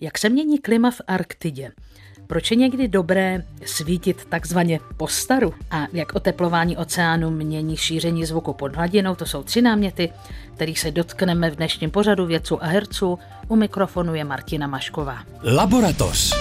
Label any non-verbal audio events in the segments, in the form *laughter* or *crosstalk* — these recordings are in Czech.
Jak se mění klima v Arktidě? Proč je někdy dobré svítit takzvaně po staru? A jak oteplování oceánu mění šíření zvuku pod hladinou? To jsou tři náměty, kterých se dotkneme v dnešním pořadu vědců a herců. U mikrofonu je Martina Mašková. Laboratoř.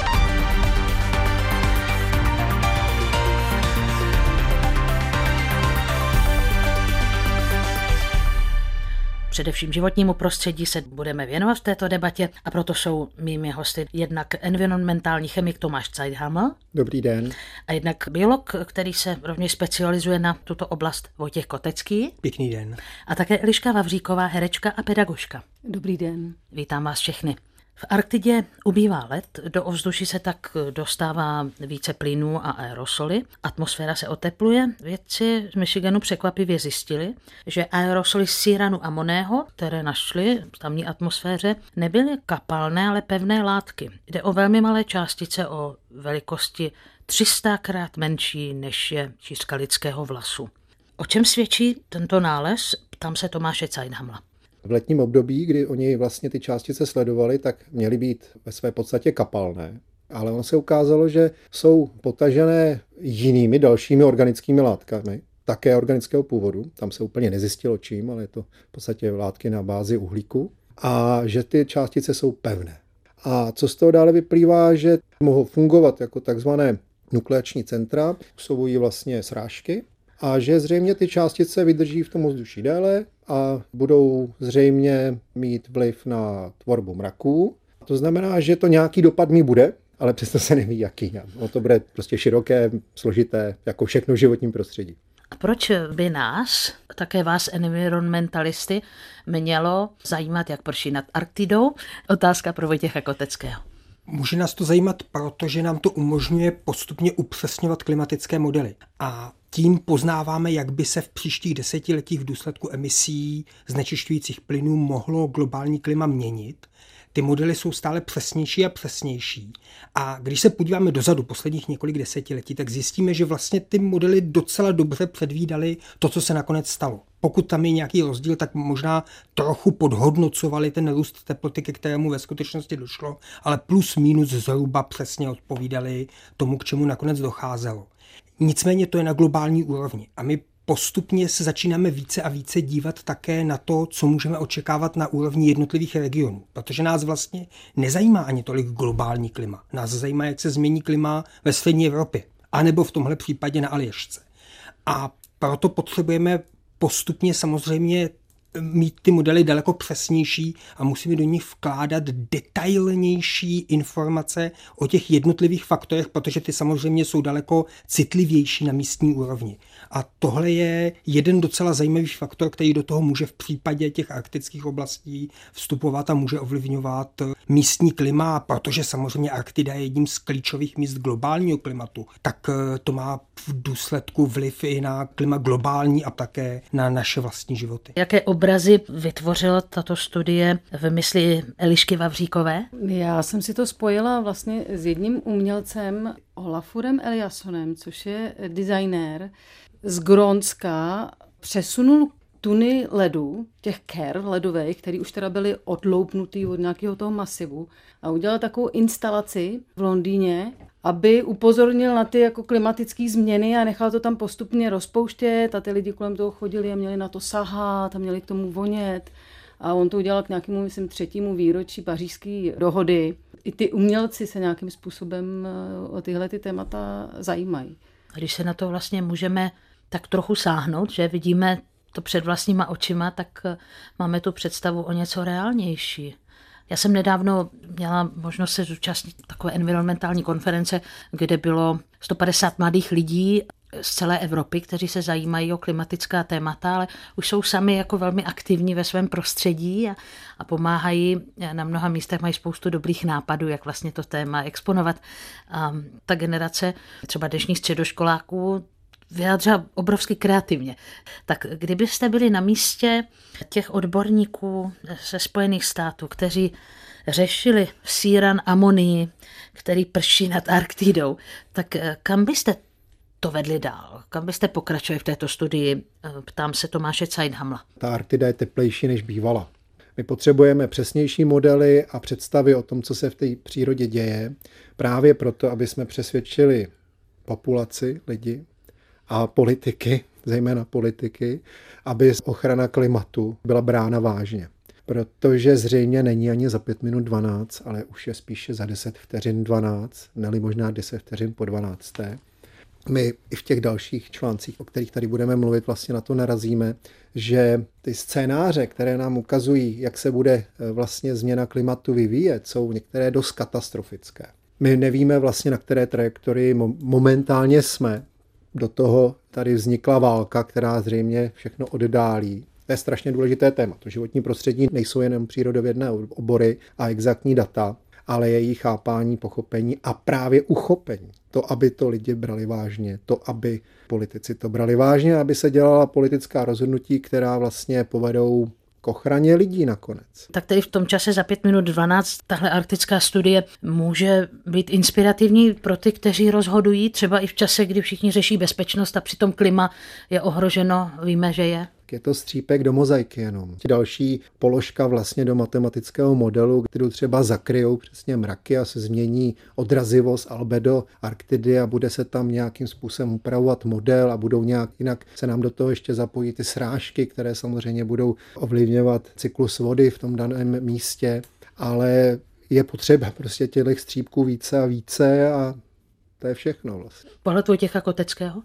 Především životnímu prostředí se budeme věnovat v této debatě a proto jsou mými hosty jednak environmentální chemik Tomáš Zeidhammer. Dobrý den. A jednak biolog, který se rovněž specializuje na tuto oblast Vojtěch Kotecký. Pěkný den. A také Eliška Vavříková, herečka a pedagožka. Dobrý den. Vítám vás všechny. V Arktidě ubývá let, do ovzduší se tak dostává více plynů a aerosoly, atmosféra se otepluje. Vědci z Michiganu překvapivě zjistili, že aerosoly síranu amoného, které našli v tamní atmosféře, nebyly kapalné, ale pevné látky. Jde o velmi malé částice o velikosti 300 krát menší, než je čístka lidského vlasu. O čem svědčí tento nález? Ptám se Tomáše Zeidhamla. V letním období, kdy oni vlastně ty částice sledovali, tak měly být ve své podstatě kapalné. Ale ono se ukázalo, že jsou potažené jinými dalšími organickými látkami, také organického původu. Tam se úplně nezjistilo čím, ale je to v podstatě látky na bázi uhlíku. A že ty částice jsou pevné. A co z toho dále vyplývá, že mohou fungovat jako takzvané nukleační centra, působují vlastně srážky a že zřejmě ty částice vydrží v tom ovzduší déle a budou zřejmě mít vliv na tvorbu mraků. To znamená, že to nějaký dopad mi bude, ale přesto se neví, jaký. No to bude prostě široké, složité, jako všechno v životním prostředí. A proč by nás, také vás environmentalisty, mělo zajímat, jak prší nad Arktidou? Otázka pro Vojtěcha Koteckého. Může nás to zajímat, protože nám to umožňuje postupně upřesňovat klimatické modely. A tím poznáváme, jak by se v příštích desetiletích v důsledku emisí znečišťujících plynů mohlo globální klima měnit. Ty modely jsou stále přesnější a přesnější. A když se podíváme dozadu posledních několik desetiletí, tak zjistíme, že vlastně ty modely docela dobře předvídali to, co se nakonec stalo. Pokud tam je nějaký rozdíl, tak možná trochu podhodnocovali ten růst teploty, ke kterému ve skutečnosti došlo, ale plus minus zhruba přesně odpovídali tomu, k čemu nakonec docházelo. Nicméně to je na globální úrovni a my postupně se začínáme více a více dívat také na to, co můžeme očekávat na úrovni jednotlivých regionů, protože nás vlastně nezajímá ani tolik globální klima. Nás zajímá, jak se změní klima ve střední Evropě, anebo v tomhle případě na Aljašce. A proto potřebujeme postupně samozřejmě mít ty modely daleko přesnější a musíme do nich vkládat detailnější informace o těch jednotlivých faktorech, protože ty samozřejmě jsou daleko citlivější na místní úrovni. A tohle je jeden docela zajímavý faktor, který do toho může v případě těch arktických oblastí vstupovat a může ovlivňovat místní klima, protože samozřejmě Arktida je jedním z klíčových míst globálního klimatu, tak eh, to má v důsledku vliv i na klima globální a také na naše vlastní životy. Jaké obrazy vytvořila tato studie v mysli Elišky Vavříkové? Já jsem si to spojila vlastně s jedním umělcem, Olafurem Eliassonem, což je designér z Grónska, přesunul tuny ledu, těch ker ledových, které už teda byly odloupnutý od nějakého toho masivu a udělal takovou instalaci v Londýně, aby upozornil na ty jako klimatické změny a nechal to tam postupně rozpouštět a ty lidi kolem toho chodili a měli na to sahat a měli k tomu vonět. A on to udělal k nějakému, myslím, třetímu výročí pařížské dohody. I ty umělci se nějakým způsobem eh, o tyhle ty témata zajímají. A když se na to vlastně můžeme tak trochu sáhnout, že vidíme to před vlastníma očima, tak eh, máme tu představu o něco reálnější. Já jsem nedávno měla možnost se zúčastnit takové environmentální konference, kde bylo 150 mladých lidí z celé Evropy, kteří se zajímají o klimatická témata, ale už jsou sami jako velmi aktivní ve svém prostředí a, a pomáhají. Na mnoha místech mají spoustu dobrých nápadů, jak vlastně to téma exponovat. A ta generace třeba dnešních středoškoláků vyjádřila obrovsky kreativně. Tak kdybyste byli na místě těch odborníků ze Spojených států, kteří řešili síran amonii, který prší nad Arktidou, tak eh, kam byste to vedli dál? Kam byste pokračovali v této studii? Eh, ptám se Tomáše Zeidhamla. Ta Arktida je teplejší, než bývala. My potřebujeme přesnější modely a představy o tom, co se v té přírodě děje, právě proto, aby jsme přesvědčili populaci, lidi a politiky, zejména politiky, aby ochrana klimatu byla brána vážně. Protože zřejmě není ani za 5 minut 12, ale už je spíše za 10 vteřin 12, neli možná 10 vteřin po 12. My i v těch dalších článcích, o kterých tady budeme mluvit, vlastně na to narazíme, že ty scénáře, které nám ukazují, jak se bude eh, vlastně změna klimatu vyvíjet, jsou některé dost katastrofické. My nevíme vlastně, na které trajektorii momentálně jsme. Do toho tady vznikla válka, která zřejmě všechno oddálí. To je strašně důležité téma. To životní prostředí nejsou jenom přírodovědné obory a exaktní data, ale její chápání, pochopení a právě uchopení. To, aby to lidi brali vážně, to, aby politici to brali vážně, aby se dělala politická rozhodnutí, která vlastně povedou k ochraně lidí nakonec. Tak tedy v tom čase za 5 minut 12 tahle arktická studie může být inspirativní pro ty, kteří rozhodují, třeba i v čase, kdy všichni řeší bezpečnost a přitom klima je ohroženo, víme, že je? Je to střípek do mozaiky jenom. Další položka vlastně do matematického modelu, kterou třeba zakryjou přesně mraky a se změní odrazivost albedo Arktidy a bude se tam nějakým způsobem upravovat model a budou nějak jinak se nám do toho ještě zapojí ty srážky, které samozřejmě budou ovlivňovat cyklus vody v tom daném místě, ale je potřeba prostě těch střípků více a více a to je všechno vlastně. Pohled Vojtěcha Koteckého?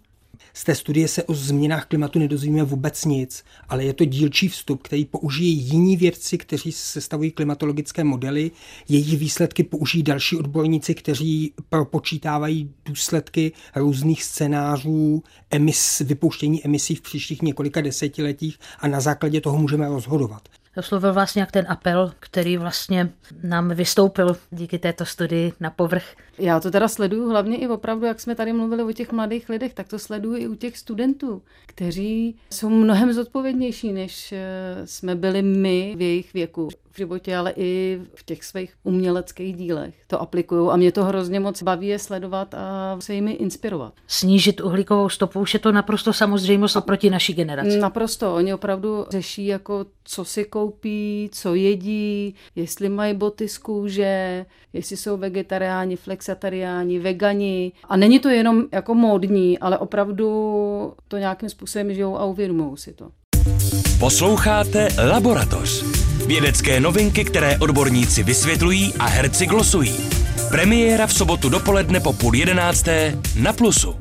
Z té studie se o změnách klimatu nedozvíme vůbec nic, ale je to dílčí vstup, který použijí jiní vědci, kteří sestavují klimatologické modely. Jejich výsledky použijí další odborníci, kteří propočítávají důsledky různých scénářů emis, vypouštění emisí v příštích několika desetiletích a na základě toho můžeme rozhodovat oslovil vás nějak ten apel, který vlastně nám vystoupil díky této studii na povrch? Já to teda sleduju hlavně i opravdu, jak jsme tady mluvili o těch mladých lidech, tak to sleduju i u těch studentů, kteří jsou mnohem zodpovědnější, než eh, jsme byli my v jejich věku v životě, ale i v těch svých uměleckých dílech to aplikují a mě to hrozně moc baví je sledovat a se jimi inspirovat. Snížit uhlíkovou stopu už je to naprosto samozřejmost oproti naší generaci. Naprosto. Oni opravdu řeší, jako co si koupí, co jedí, jestli mají boty z kůže, jestli jsou vegetariáni, flexatariáni, vegani. A není to jenom jako módní, ale opravdu to nějakým způsobem žijou a uvědomují si to. Posloucháte Laboratoř. Vědecké novinky, které odborníci vysvětlují a herci glosují. Premiéra v sobotu dopoledne po půl jedenácté na Plusu.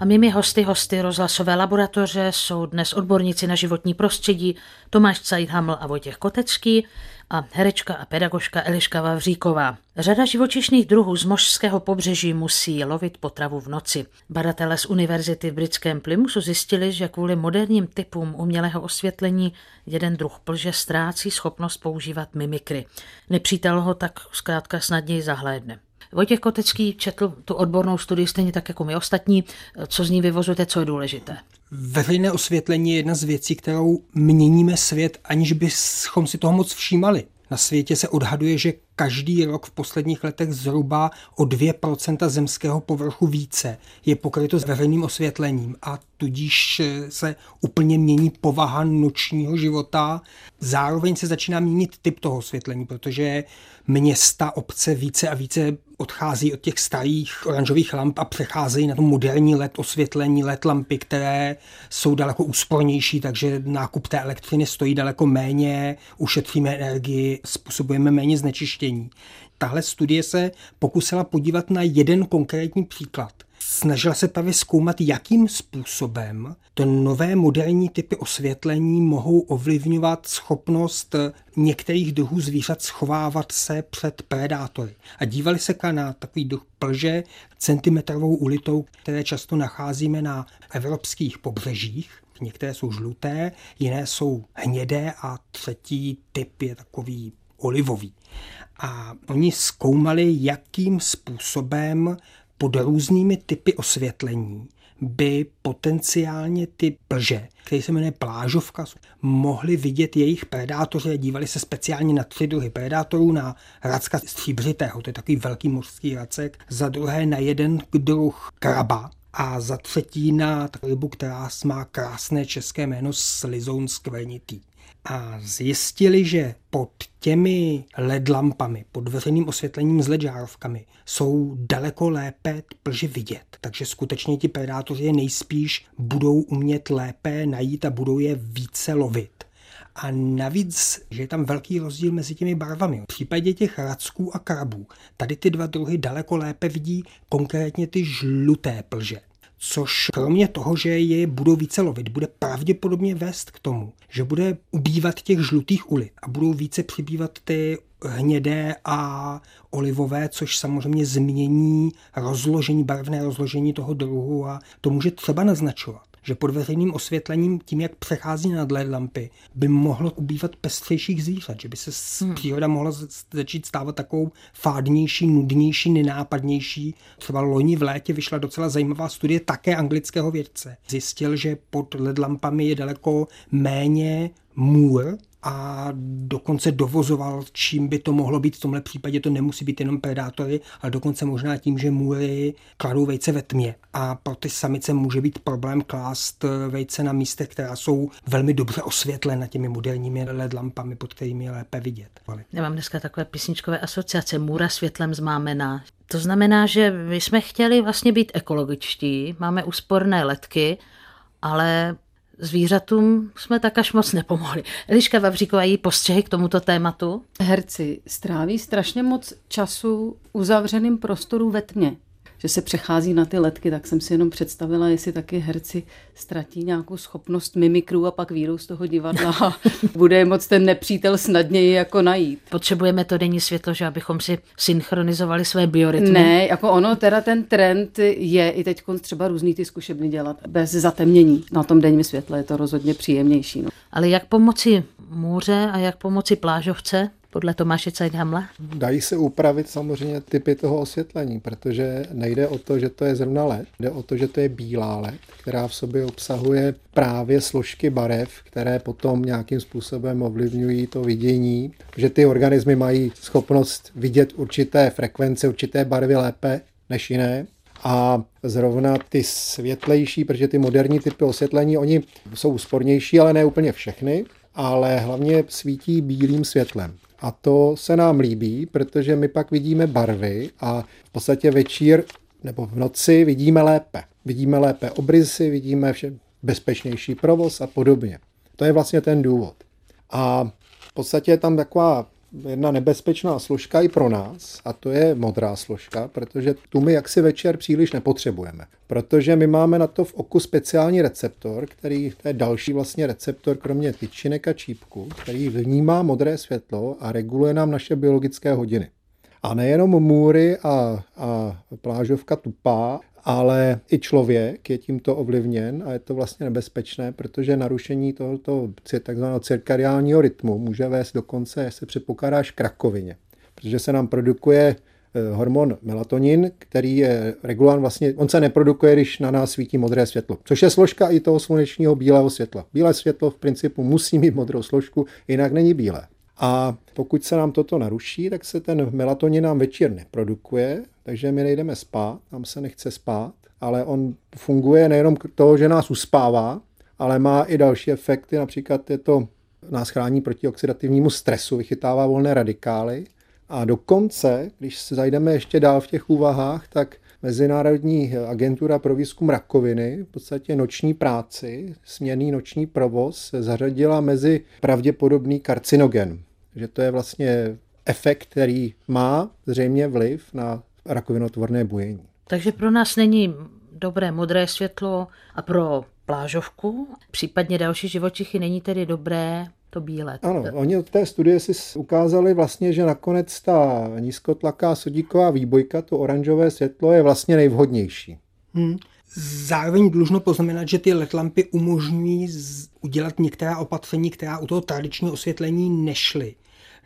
A mými hosty, hosty rozhlasové laboratoře jsou dnes odborníci na životní prostředí Tomáš Cajdhaml a Vojtěch Kotecký a herečka a pedagožka Eliška Vavříková. Řada živočišných druhů z mořského pobřeží musí lovit potravu v noci. Badatelé z univerzity v britském Plymouthu zjistili, že kvůli moderním typům umělého osvětlení jeden druh plže ztrácí schopnost používat mimikry. Nepřítel ho tak zkrátka snadněji zahlédne. Vojtěch Kotecký četl tu odbornou studii stejně tak jako my ostatní. Co z ní vyvozujete, co je důležité? Veřejné osvětlení je jedna z věcí, kterou měníme svět, aniž bychom si toho moc všímali. Na světě se odhaduje, že každý rok v posledních letech zhruba o 2% zemského povrchu více je pokryto s veřejným osvětlením a tudíž se úplně mění povaha nočního života. Zároveň se začíná měnit typ toho osvětlení, protože města, obce více a více odchází od těch starých oranžových lamp a přecházejí na to moderní LED osvětlení, LED lampy, které jsou daleko úspornější, takže nákup té elektřiny stojí daleko méně, ušetříme energii, způsobujeme méně znečištění. Tahle studie se pokusila podívat na jeden konkrétní příklad – Snažila se právě zkoumat, jakým způsobem to nové moderní typy osvětlení mohou ovlivňovat schopnost některých druhů zvířat schovávat se před predátory. A dívali se na takový druh plže centimetrovou ulitou, které často nacházíme na evropských pobřežích. Některé jsou žluté, jiné jsou hnědé a třetí typ je takový olivový. A oni zkoumali, jakým způsobem pod různými typy osvětlení by potenciálně ty plže, které se jmenuje plážovka, mohli vidět jejich predátoři a dívali se speciálně na tři druhy predátorů, na racka stříbřitého, to je takový velký mořský racek, za druhé na jeden druh kraba, a za třetí na rybu, která má krásné české jméno slizoun skvrnitý. A zjistili, že pod těmi LED lampami, pod veřejným osvětlením s LED žárovkami, jsou daleko lépe plže vidět. Takže skutečně ti predátoři je nejspíš budou umět lépe najít a budou je více lovit. A navíc, že je tam velký rozdíl mezi těmi barvami. V případě těch racků a krabů, tady ty dva druhy daleko lépe vidí konkrétně ty žluté plže což kromě toho, že je budou více lovit, bude pravděpodobně vést k tomu, že bude ubývat těch žlutých ulic a budou více přibývat ty hnědé a olivové, což samozřejmě změní rozložení, barevné rozložení toho druhu a to může třeba naznačovat, že pod veřejným osvětlením, tím, jak přechází nad LED lampy, by mohlo ubývat pestřejších zvířat, že by se hmm. příroda mohla začít stávat takovou fádnější, nudnější, nenápadnější. Třeba loni v létě vyšla docela zajímavá studie také anglického vědce. Zjistil, že pod LED lampami je daleko méně můr, a dokonce dovozoval, čím by to mohlo být. V tomhle případě to nemusí být jenom predátory, ale dokonce možná tím, že můry kladou vejce ve tmě. A pro ty samice může být problém klást vejce na místech, která jsou velmi dobře osvětlena těmi moderními LED lampami, pod kterými je lépe vidět. Já mám dneska takové písničkové asociace Můra světlem zmámená. To znamená, že my jsme chtěli vlastně být ekologičtí, máme úsporné letky, ale zvířatům jsme tak až moc nepomohli. Eliška Vavříková, její postřehy k tomuto tématu? Herci stráví strašně moc času uzavřeným prostoru ve tmě že se přechází na ty letky, tak jsem si jenom představila, jestli taky herci ztratí nějakou schopnost mimikru a pak vírou z toho divadla a *laughs* bude je moc ten nepřítel snadněji jako najít. Potřebujeme to denní světlo, že abychom si synchronizovali své biorytmy. Ne, jako ono, teda ten trend je i teď třeba různý ty zkušebny dělat bez zatemnění. Na tom denním světle je to rozhodně příjemnější. No. Ale jak pomoci můře a jak pomoci plážovce? Podle Tomáše Cejdhamla? Dají se upravit samozřejmě typy toho osvětlení, protože nejde o to, že to je zrovna LED, jde o to, že to je bílá LED, která v sobě obsahuje právě složky barev, které potom nějakým způsobem ovlivňují to vidění, že ty organismy mají schopnost vidět určité frekvence, určité barvy lépe než jiné. A zrovna ty světlejší, protože ty moderní typy osvětlení, oni jsou úspornější, ale ne úplně všechny, ale hlavně svítí bílým světlem. A to se nám líbí, protože my pak vidíme barvy a v podstatě večír nebo v noci vidíme lépe. Vidíme lépe obrysy, vidíme vše bezpečnější provoz a podobně. To je vlastně ten důvod. A v podstatě je tam taková jedna nebezpečná složka i pro nás, a to je modrá složka, protože tu my jaksi večer příliš nepotřebujeme. Protože my máme na to v oku speciální receptor, který to je další vlastně receptor, kromě tyčinek a čípku, který vnímá modré světlo a reguluje nám naše biologické hodiny. A nejenom můry a, a plážovka tupá, ale i člověk je tímto ovlivněn a je to vlastně nebezpečné, protože narušení tohoto takzvaného cirkadiálního rytmu může vést dokonce, se předpokládá, k rakovině, protože se nám produkuje eh, hormon melatonin, který je regulán vlastně, on se neprodukuje, když na nás svítí modré světlo, což je složka i toho slunečního bílého světla. Bílé světlo v principu musí mít modrou složku, jinak není bílé. A pokud se nám toto naruší, tak se ten melatonin nám večer neprodukuje, takže my nejdeme spát, nám se nechce spát, ale on funguje nejenom toho, že nás uspává, ale má i další efekty, například je to nás chrání proti oxidativnímu stresu, vychytává volné radikály. A dokonce, když se zajdeme ještě dál v těch úvahách, tak Mezinárodní agentura pro výzkum rakoviny v podstatě noční práci, směný noční provoz zařadila mezi pravděpodobný karcinogen. Že to je vlastně efekt, který má zřejmě vliv na rakovinotvorné bujení. Takže pro nás není dobré modré světlo a pro plážovku, případně další živočichy není tedy dobré to bílé. Ano, oni od té studie si ukázali vlastně, že nakonec ta nízkotlaká sodíková výbojka, to oranžové světlo, je vlastně nejvhodnější. Hmm. Zároveň dlužno poznamenat, že ty LED lampy umožňují udělat některá opatření, která u toho tradičního osvětlení nešly.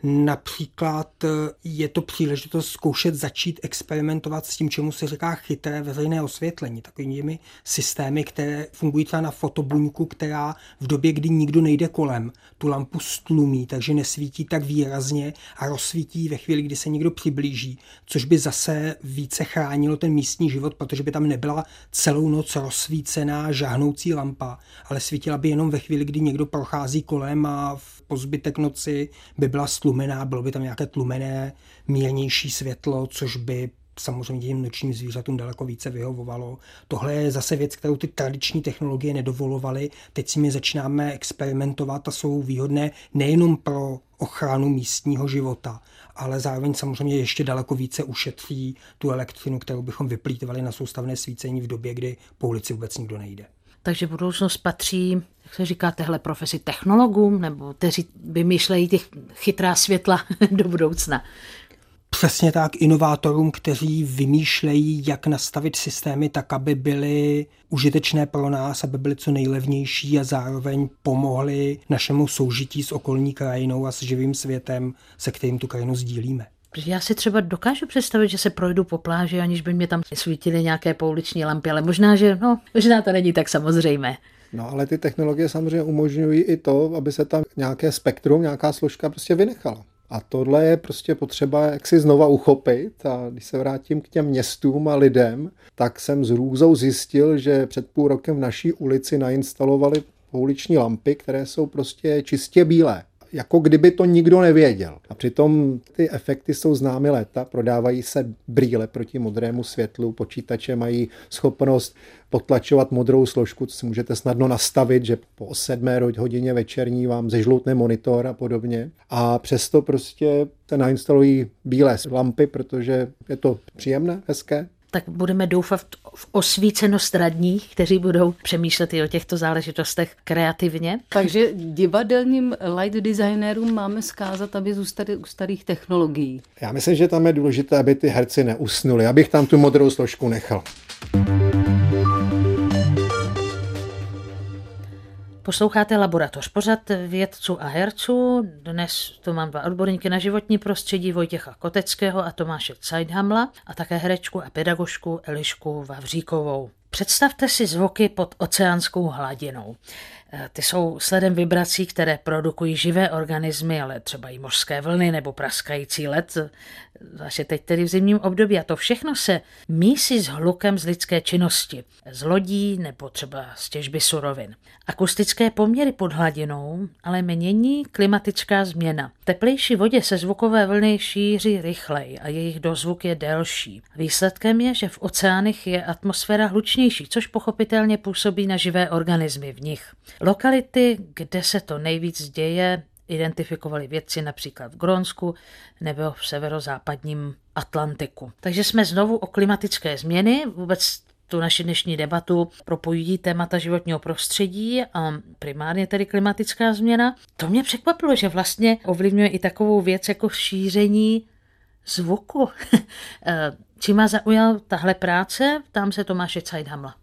Například eh, je to příležitost zkoušet začít experimentovat s tím, čemu se říká chytré veřejné osvětlení, takovými systémy, které fungují třeba na fotobuňku, která v době, kdy nikdo nejde kolem, tu lampu stlumí, takže nesvítí tak výrazně a rozsvítí ve chvíli, kdy se někdo přiblíží, což by zase více chránilo ten místní život, protože by tam nebyla celou noc rozsvícená žáhnoucí lampa, ale svítila by jenom ve chvíli, kdy někdo prochází kolem a v po zbytek noci by byla stlumená, bylo by tam nějaké tlumené, mírnější světlo, což by samozřejmě těm nočním zvířatům daleko více vyhovovalo. Tohle je zase věc, kterou ty tradiční technologie nedovolovaly. Teď si my začínáme experimentovat a jsou výhodné nejenom pro ochranu místního života, ale zároveň samozřejmě ještě daleko více ušetří tu elektřinu, kterou bychom vyplýtvali na soustavné svícení v době, kdy po ulici vůbec nikdo nejde. Takže budoucnost patří, jak se říká, téhle profesi technologům, nebo kteří vymýšlejí těch chytrá světla *laughs* do budoucna. Přesně tak inovátorům, kteří vymýšlejí, jak nastavit systémy tak, aby byly užitečné pro nás, aby byly co nejlevnější a zároveň pomohly našemu soužití s okolní krajinou a s živým světem, se kterým tu krajinu sdílíme. Protože já si třeba dokážu představit, že se projdu po pláži, aniž by mě tam svítily nějaké pouliční lampy, ale možná, že no, možná to není tak samozřejmé. No ale ty technologie samozřejmě umožňují i to, aby se tam nějaké spektrum, nějaká složka prostě vynechala. A tohle je prostě potřeba jak si znova uchopit a když se vrátím k těm městům a lidem, tak jsem s růzou zjistil, že před půl rokem v naší ulici nainstalovali pouliční lampy, které jsou prostě čistě bílé jako kdyby to nikdo nevěděl. A přitom ty efekty jsou známy léta, prodávají se brýle proti modrému světlu, počítače mají schopnost potlačovat modrou složku, co si můžete snadno nastavit, že po 7 hodině večerní vám zežloutne monitor a podobně. A přesto prostě se nainstalují bílé lampy, protože je to příjemné, hezké tak budeme doufat v osvícenost radních, kteří budou přemýšlet i o těchto záležitostech kreativně. Takže divadelním light designerům máme zkázat, aby zůstali u starých technologií. Já myslím, že tam je důležité, aby ty herci neusnuli, abych tam tu modrou složku nechal. Posloucháte Laboratoř, pořad vědců a herců. Dnes tu mám dva odborníky na životní prostředí, Vojtěcha Koteckého a Tomáše Cajdhamla a také herečku a pedagožku Elišku Vavříkovou. Představte si zvuky pod oceánskou hladinou. Eh, ty jsou sledem vibrací, které produkují živé organismy, ale třeba i mořské vlny nebo praskající led, zvláště teď tedy v zimním období. A to všechno se mísí s hlukem z lidské činnosti, z lodí nebo třeba z těžby surovin. Akustické poměry pod hladinou ale mění klimatická změna. V teplejší vodě se zvukové vlny šíří rychleji a jejich dozvuk je delší. Výsledkem je, že v oceánech je atmosféra hlučnější, což pochopitelně působí na živé organismy v nich. Lokality, kde se to nejvíc děje, identifikovali vědci například v Grónsku nebo v severozápadním Atlantiku. Takže jsme znovu o klimatické změny, vůbec tu naši dnešní debatu propojují témata životního prostředí a primárně tedy klimatická změna. To mě překvapilo, že vlastně ovlivňuje i takovou věc jako šíření zvuku. *laughs* Čím má zaujal tahle práce? Tam se Tomáše Cajdhamla.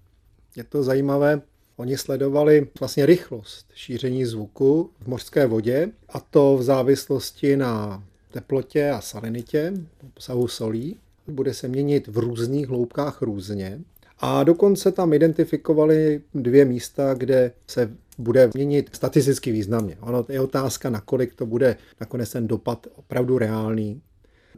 Je to zajímavé, Oni sledovali vlastně rychlost šíření zvuku v mořské vodě a to v závislosti na teplotě a salinitě, obsahu solí. Bude se měnit v různých hloubkách různě. A dokonce tam identifikovali dvě místa, kde se bude měnit statisticky významně. Ono je otázka, nakolik to bude nakonec ten dopad opravdu reálný.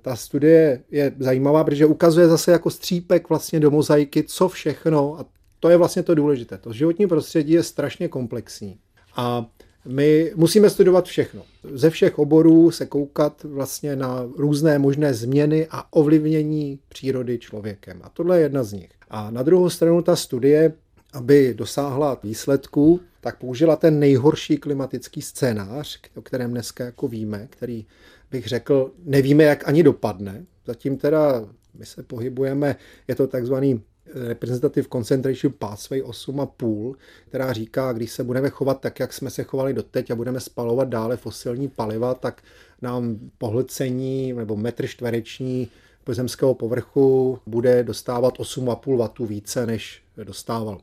Ta studie je zajímavá, protože ukazuje zase jako střípek vlastně do mozaiky, co všechno, a to je vlastně to důležité. To životní prostředí je strašně komplexní. A my musíme studovat všechno. Ze všech oborů se koukat vlastně na různé možné změny a ovlivnění přírody člověkem. A tohle je jedna z nich. A na druhou stranu ta studie, aby dosáhla výsledků, tak použila ten nejhorší klimatický scénář, o kterém dneska jako víme, který bych řekl, nevíme, jak ani dopadne. Zatím teda my se pohybujeme, je to takzvaný Representative Concentration Pathway 8,5, která říká, když se budeme chovat tak, jak jsme se chovali doteď a budeme spalovat dále fosilní paliva, tak nám pohlcení nebo metr čtvereční pozemského povrchu bude dostávat 8,5 W více, než dostával.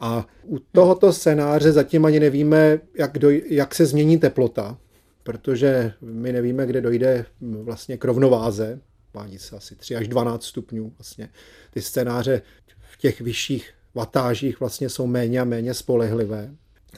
A u tohoto scénáře zatím ani nevíme, jak, do, jak se změní teplota, protože my nevíme, kde dojde vlastně k rovnováze vádí se asi 3 až 12 stupňů. Vlastně ty scénáře v těch vyšších vatážích vlastně jsou méně a méně spolehlivé.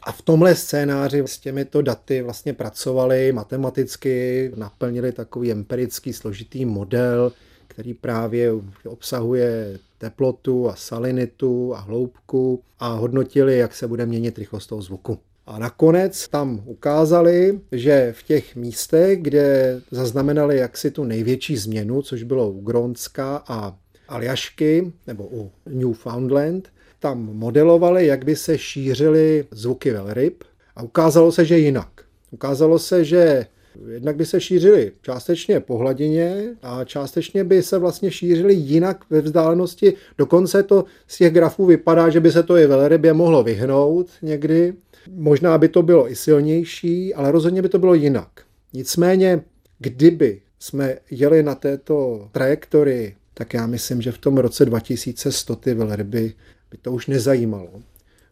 A v tomhle scénáři s těmito daty vlastně pracovali matematicky, naplnili takový empirický složitý model, který právě obsahuje teplotu a salinitu a hloubku a hodnotili, jak se bude měnit rychlost toho zvuku. A nakonec tam ukázali, že v těch místech, kde zaznamenali jaksi tu největší změnu, což bylo u Grónska a Aljašky nebo u Newfoundland, tam modelovali, jak by se šířily zvuky velryb a ukázalo se, že jinak. Ukázalo se, že jednak by se šířily částečně po hladině a částečně by se vlastně šířily jinak ve vzdálenosti. Dokonce to z těch grafů vypadá, že by se to i velrybě mohlo vyhnout někdy. Možná by to bylo i silnější, ale rozhodně by to bylo jinak. Nicméně, kdyby jsme jeli na této trajektorii, tak já myslím, že v tom roce 2100 ty velryby by to už nezajímalo,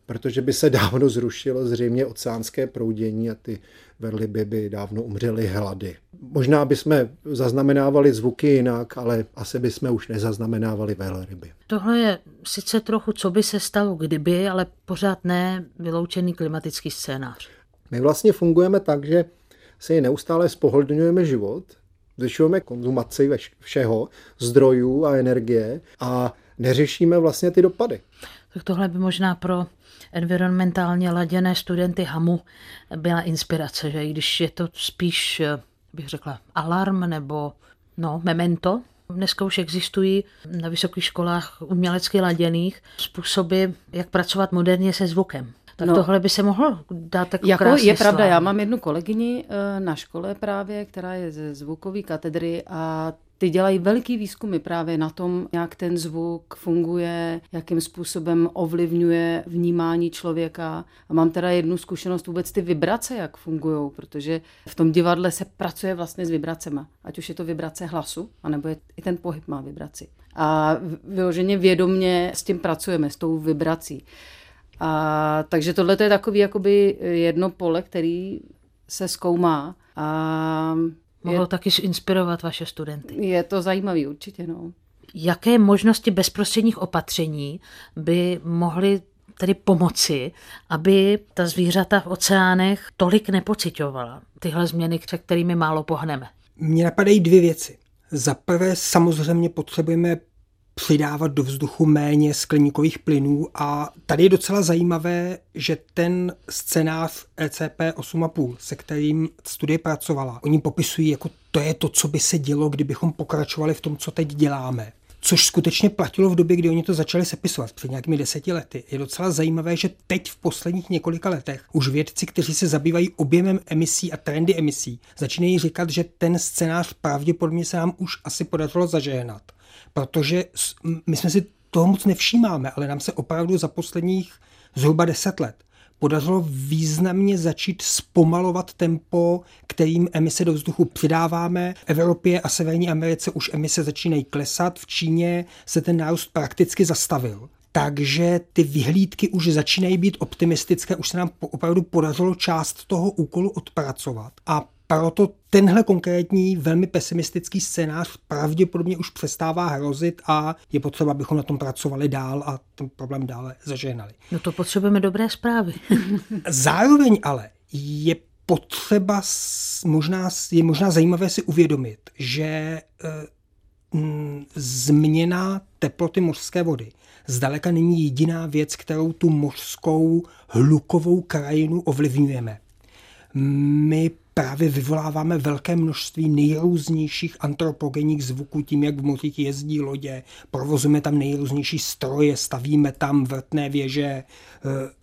protože by se *laughs* dávno zrušilo zřejmě oceánské proudění a ty velryby by dávno umřely hlady. Možná bychom zaznamenávali zvuky jinak, ale asi bychom už nezaznamenávali velryby. Tohle je sice trochu, co by se stalo kdyby, ale pořád ne vyloučený klimatický scénář. My vlastně fungujeme tak, že si neustále spohodlňujeme život, zvyšujeme konzumaci všeho, zdrojů a energie a neřešíme vlastně ty dopady. Tak tohle by možná pro environmentálně laděné studenty HAMu byla inspirace, že i když je to spíš, bych řekla, alarm nebo no, memento, Dneska už existují na vysokých školách umělecky laděných způsoby, jak pracovat moderně se zvukem. Tak no, tohle by se mohlo dát jako, jako Je pravda, já mám jednu kolegyni eh, na škole právě, která je ze zvukové katedry a ty dělají veliký výzkumy právě na tom, jak ten zvuk funguje, jakým způsobem ovlivňuje vnímání člověka. A mám teda jednu zkušenost vůbec ty vibrace, jak fungují, protože v tom divadle se pracuje vlastně s vibracemi. Ať už je to vibrace hlasu, anebo je, i ten pohyb má vibraci. A vyloženě vědomně s tím pracujeme, s tou vibrací. A, takže tohle je takový jakoby jedno pole, který se zkoumá. A Mohlo je, taky inspirovat vaše studenty. Je to zajímavý určitě, no. Jaké možnosti bezprostředních opatření by mohly tedy pomoci, aby ta zvířata v oceánech tolik nepocitovala tyhle změny, před kterými málo pohneme? Mně napadají dvě věci. Za prvé samozřejmě potřebujeme přidávat do vzduchu méně skleníkových plynů a tady je docela zajímavé, že ten scénář ECP 8,5, se kterým studie pracovala, oni popisují jako to je to, co by se dělo, kdybychom pokračovali v tom, co teď děláme. Což skutečně platilo v době, kdy oni to začali sepisovat před nějakými deseti lety. Je docela zajímavé, že teď v posledních několika letech už vědci, kteří se zabývají objemem emisí a trendy emisí, začínají říkat, že ten scénář pravděpodobně se nám už asi podařilo zažehnat protože my jsme si toho moc nevšímáme, ale nám se opravdu za posledních zhruba deset let podařilo významně začít zpomalovat tempo, kterým emise do vzduchu přidáváme. V Evropě a Severní Americe už emise začínají klesat, v Číně se ten nárůst prakticky zastavil. Takže ty vyhlídky už začínají být optimistické, už se nám opravdu podařilo část toho úkolu odpracovat. A proto tenhle konkrétní velmi pesimistický scénář pravděpodobně už přestává hrozit a je potřeba, abychom na tom pracovali dál a ten problém dále zažehnali. No to potřebujeme dobré zprávy. *laughs* Zároveň ale je potřeba, možná, je možná zajímavé si uvědomit, že e, m, změna teploty mořské vody zdaleka není jediná věc, kterou tu mořskou hlukovou krajinu ovlivňujeme. My právě vyvoláváme velké množství nejrůznějších antropogenních zvuků tím, jak v mořích jezdí lodě, provozujeme tam nejrůznější stroje, stavíme tam vrtné věže, eh,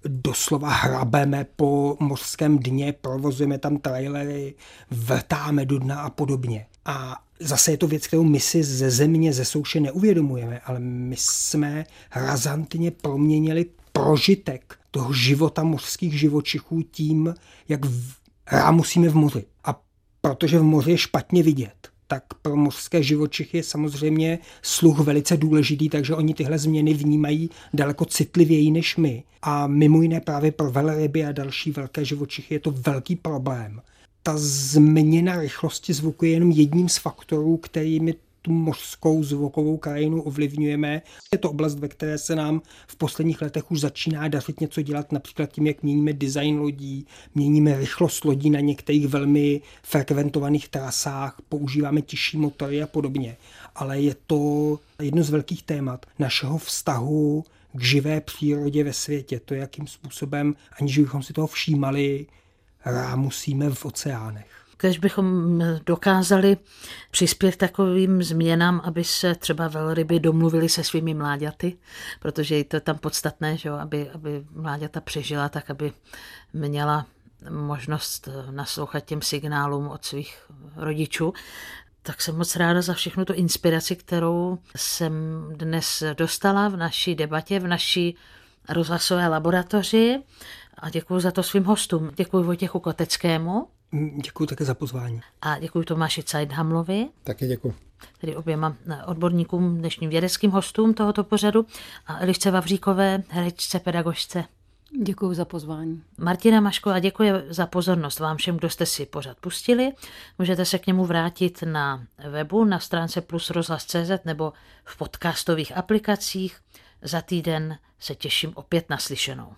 doslova hrabeme po mořském dně, provozujeme tam trailery, vrtáme do dna a podobně. A zase je to věc, kterou my si ze země, ze souše neuvědomujeme, ale my jsme razantně proměnili prožitek toho života mořských živočichů tím, jak musíme v moři. A protože v moři je špatně vidět, tak pro mořské živočichy je samozřejmě sluch velice důležitý, takže oni tyhle změny vnímají daleko citlivěji než my. A mimo jiné právě pro velryby a další velké živočichy je to velký problém. Ta změna rychlosti zvuku je jenom jedním z faktorů, kterými tu mořskou zvukovou krajinu ovlivňujeme. Je to oblast, ve které se nám v posledních letech už začíná dařit něco dělat, například tím, jak měníme design lodí, měníme rychlost lodí na některých velmi frekventovaných trasách, používáme těžší motory a podobně. Ale je to jedno z velkých témat našeho vztahu k živé přírodě ve světě. To, jakým způsobem, aniž bychom si toho všímali, rámusíme v oceánech. Když bychom dokázali přispět takovým změnám, aby se třeba velryby domluvili se svými mláďaty, protože je to tam podstatné, že jo, aby, aby mláďata přežila, tak aby měla možnost naslouchat těm signálům od svých rodičů. Tak jsem moc ráda za všechnu tu inspiraci, kterou jsem dnes dostala v naší debatě, v naší rozhlasové laboratoři a děkuji za to svým hostům. Děkuji Vojtěchu Koteckému. Děkuji také za pozvání. A děkuji Tomáši Cajdhamlovi. Taky děkuji. Tedy oběma odborníkům, dnešním vědeckým hostům tohoto pořadu a Elišce Vavříkové, herečce, pedagožce. Děkuji za pozvání. Martina Mašková děkuji za pozornost vám všem, kdo jste si pořad pustili. Můžete se k němu vrátit na webu na stránce plusrozhlas.cz nebo v podcastových aplikacích. Za týden se těším opět na slyšenou.